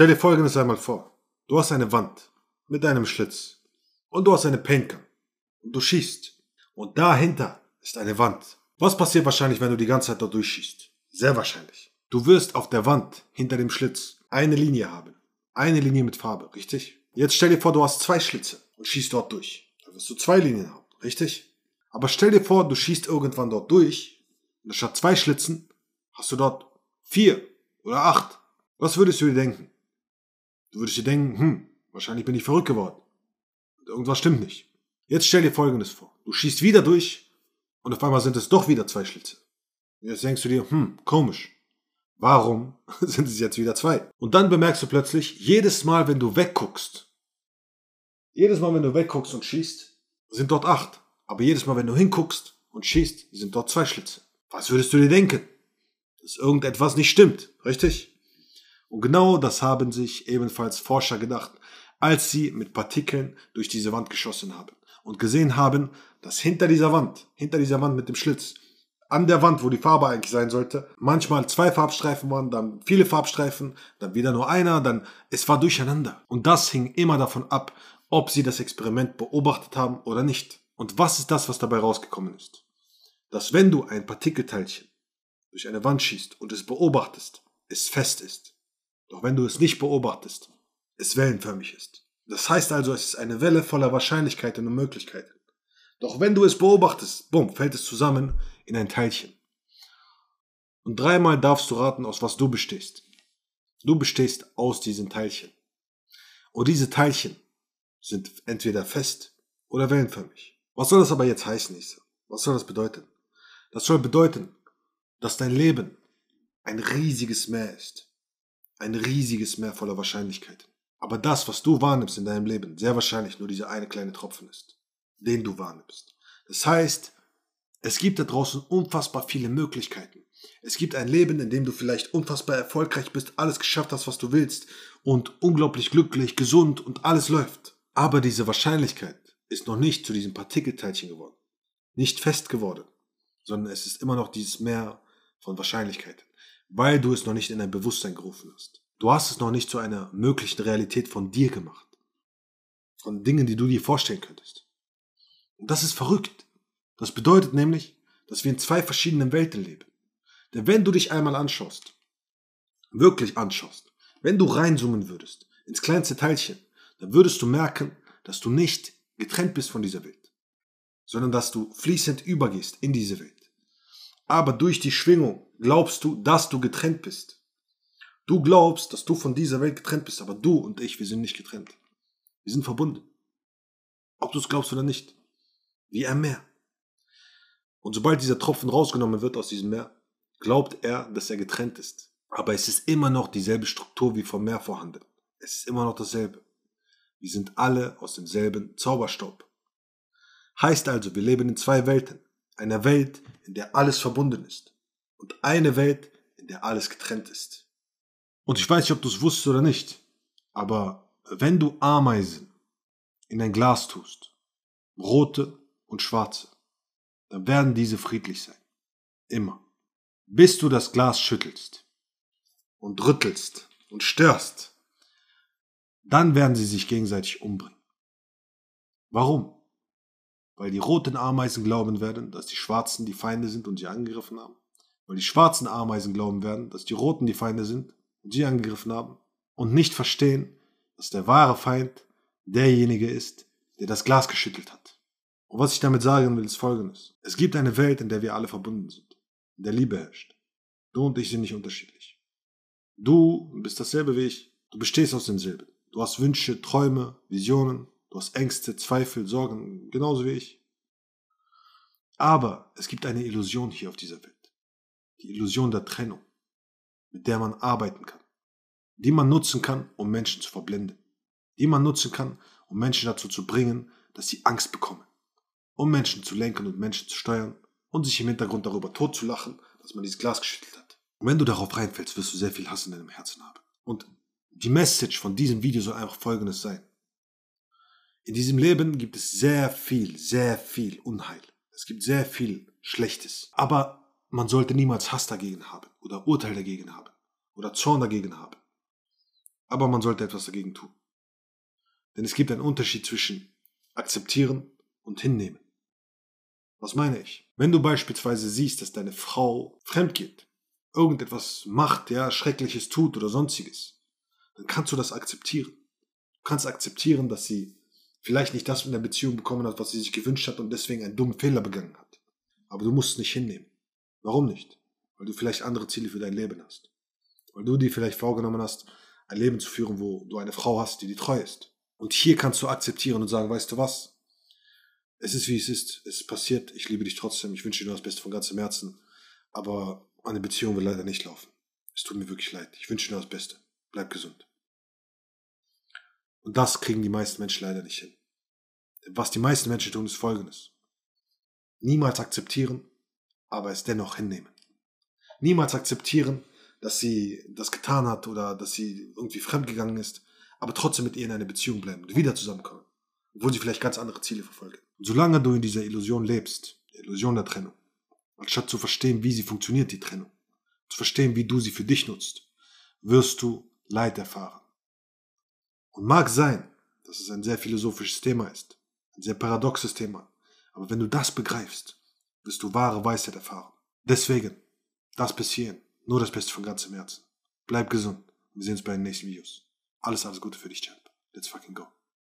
Stell dir folgendes einmal vor. Du hast eine Wand mit einem Schlitz und du hast eine Paintgun und du schießt und dahinter ist eine Wand. Was passiert wahrscheinlich, wenn du die ganze Zeit dort durchschießt? Sehr wahrscheinlich. Du wirst auf der Wand hinter dem Schlitz eine Linie haben. Eine Linie mit Farbe, richtig? Jetzt stell dir vor, du hast zwei Schlitze und schießt dort durch. Dann wirst du zwei Linien haben, richtig? Aber stell dir vor, du schießt irgendwann dort durch und statt zwei Schlitzen hast du dort vier oder acht. Was würdest du dir denken? Du würdest dir denken, hm, wahrscheinlich bin ich verrückt geworden. Irgendwas stimmt nicht. Jetzt stell dir Folgendes vor. Du schießt wieder durch und auf einmal sind es doch wieder zwei Schlitze. Jetzt denkst du dir, hm, komisch. Warum sind es jetzt wieder zwei? Und dann bemerkst du plötzlich, jedes Mal, wenn du wegguckst, jedes Mal, wenn du wegguckst und schießt, sind dort acht. Aber jedes Mal, wenn du hinguckst und schießt, sind dort zwei Schlitze. Was würdest du dir denken? Dass irgendetwas nicht stimmt, richtig? Und genau das haben sich ebenfalls Forscher gedacht, als sie mit Partikeln durch diese Wand geschossen haben und gesehen haben, dass hinter dieser Wand, hinter dieser Wand mit dem Schlitz, an der Wand, wo die Farbe eigentlich sein sollte, manchmal zwei Farbstreifen waren, dann viele Farbstreifen, dann wieder nur einer, dann es war durcheinander. Und das hing immer davon ab, ob sie das Experiment beobachtet haben oder nicht. Und was ist das, was dabei rausgekommen ist? Dass wenn du ein Partikelteilchen durch eine Wand schießt und es beobachtest, es fest ist. Doch wenn du es nicht beobachtest, es wellenförmig ist. Das heißt also, es ist eine Welle voller Wahrscheinlichkeiten und Möglichkeiten. Doch wenn du es beobachtest, bumm, fällt es zusammen in ein Teilchen. Und dreimal darfst du raten, aus was du bestehst. Du bestehst aus diesen Teilchen. Und diese Teilchen sind entweder fest oder wellenförmig. Was soll das aber jetzt heißen, Isa? Was soll das bedeuten? Das soll bedeuten, dass dein Leben ein riesiges Meer ist. Ein riesiges Meer voller Wahrscheinlichkeiten. Aber das, was du wahrnimmst in deinem Leben, sehr wahrscheinlich nur dieser eine kleine Tropfen ist den du wahrnimmst. Das heißt, es gibt da draußen unfassbar viele Möglichkeiten. Es gibt ein Leben, in dem du vielleicht unfassbar erfolgreich bist, alles geschafft hast, was du willst und unglaublich glücklich, gesund und alles läuft. Aber diese Wahrscheinlichkeit ist noch nicht zu diesem Partikelteilchen geworden. Nicht fest geworden, sondern es ist immer noch dieses Meer von Wahrscheinlichkeiten, weil du es noch nicht in dein Bewusstsein gerufen hast. Du hast es noch nicht zu einer möglichen Realität von dir gemacht. Von Dingen, die du dir vorstellen könntest. Und das ist verrückt. Das bedeutet nämlich, dass wir in zwei verschiedenen Welten leben. Denn wenn du dich einmal anschaust, wirklich anschaust, wenn du reinzoomen würdest, ins kleinste Teilchen, dann würdest du merken, dass du nicht getrennt bist von dieser Welt, sondern dass du fließend übergehst in diese Welt. Aber durch die Schwingung glaubst du, dass du getrennt bist. Du glaubst, dass du von dieser Welt getrennt bist, aber du und ich, wir sind nicht getrennt. Wir sind verbunden. Ob du es glaubst oder nicht wie ein Meer. Und sobald dieser Tropfen rausgenommen wird aus diesem Meer, glaubt er, dass er getrennt ist. Aber es ist immer noch dieselbe Struktur wie vom Meer vorhanden. Es ist immer noch dasselbe. Wir sind alle aus demselben Zauberstaub. Heißt also, wir leben in zwei Welten. Einer Welt, in der alles verbunden ist. Und eine Welt, in der alles getrennt ist. Und ich weiß nicht, ob du es wusstest oder nicht, aber wenn du Ameisen in ein Glas tust, rote und schwarze, dann werden diese friedlich sein. Immer. Bis du das Glas schüttelst und rüttelst und störst, dann werden sie sich gegenseitig umbringen. Warum? Weil die roten Ameisen glauben werden, dass die schwarzen die Feinde sind und sie angegriffen haben. Weil die schwarzen Ameisen glauben werden, dass die roten die Feinde sind und sie angegriffen haben. Und nicht verstehen, dass der wahre Feind derjenige ist, der das Glas geschüttelt hat. Und was ich damit sagen will, ist folgendes. Es gibt eine Welt, in der wir alle verbunden sind, in der Liebe herrscht. Du und ich sind nicht unterschiedlich. Du bist dasselbe wie ich. Du bestehst aus demselben. Du hast Wünsche, Träume, Visionen, du hast Ängste, Zweifel, Sorgen, genauso wie ich. Aber es gibt eine Illusion hier auf dieser Welt. Die Illusion der Trennung, mit der man arbeiten kann. Die man nutzen kann, um Menschen zu verblenden. Die man nutzen kann, um Menschen dazu zu bringen, dass sie Angst bekommen um Menschen zu lenken und Menschen zu steuern und sich im Hintergrund darüber totzulachen, dass man dieses Glas geschüttelt hat. Und wenn du darauf reinfällst, wirst du sehr viel Hass in deinem Herzen haben. Und die Message von diesem Video soll einfach folgendes sein. In diesem Leben gibt es sehr viel, sehr viel Unheil. Es gibt sehr viel Schlechtes. Aber man sollte niemals Hass dagegen haben oder Urteil dagegen haben oder Zorn dagegen haben. Aber man sollte etwas dagegen tun. Denn es gibt einen Unterschied zwischen akzeptieren und hinnehmen. Was meine ich? Wenn du beispielsweise siehst, dass deine Frau fremd geht, irgendetwas macht, ja, Schreckliches tut oder sonstiges, dann kannst du das akzeptieren. Du kannst akzeptieren, dass sie vielleicht nicht das in der Beziehung bekommen hat, was sie sich gewünscht hat und deswegen einen dummen Fehler begangen hat. Aber du musst es nicht hinnehmen. Warum nicht? Weil du vielleicht andere Ziele für dein Leben hast. Weil du dir vielleicht vorgenommen hast, ein Leben zu führen, wo du eine Frau hast, die dir treu ist. Und hier kannst du akzeptieren und sagen, weißt du was? Es ist wie es ist. Es ist passiert. Ich liebe dich trotzdem. Ich wünsche dir nur das Beste von ganzem Herzen. Aber eine Beziehung will leider nicht laufen. Es tut mir wirklich leid. Ich wünsche dir nur das Beste. Bleib gesund. Und das kriegen die meisten Menschen leider nicht hin. Was die meisten Menschen tun, ist Folgendes. Niemals akzeptieren, aber es dennoch hinnehmen. Niemals akzeptieren, dass sie das getan hat oder dass sie irgendwie fremdgegangen ist, aber trotzdem mit ihr in einer Beziehung bleiben und wieder zusammenkommen, obwohl sie vielleicht ganz andere Ziele verfolgen. Und solange du in dieser Illusion lebst, der Illusion der Trennung, anstatt zu verstehen, wie sie funktioniert, die Trennung, zu verstehen, wie du sie für dich nutzt, wirst du Leid erfahren. Und mag sein, dass es ein sehr philosophisches Thema ist, ein sehr paradoxes Thema, aber wenn du das begreifst, wirst du wahre Weisheit erfahren. Deswegen, das bis hierhin, nur das Beste von ganzem Herzen. Bleib gesund. Wir sehen uns bei den nächsten Videos. Alles, alles Gute für dich, Champ. Let's fucking go.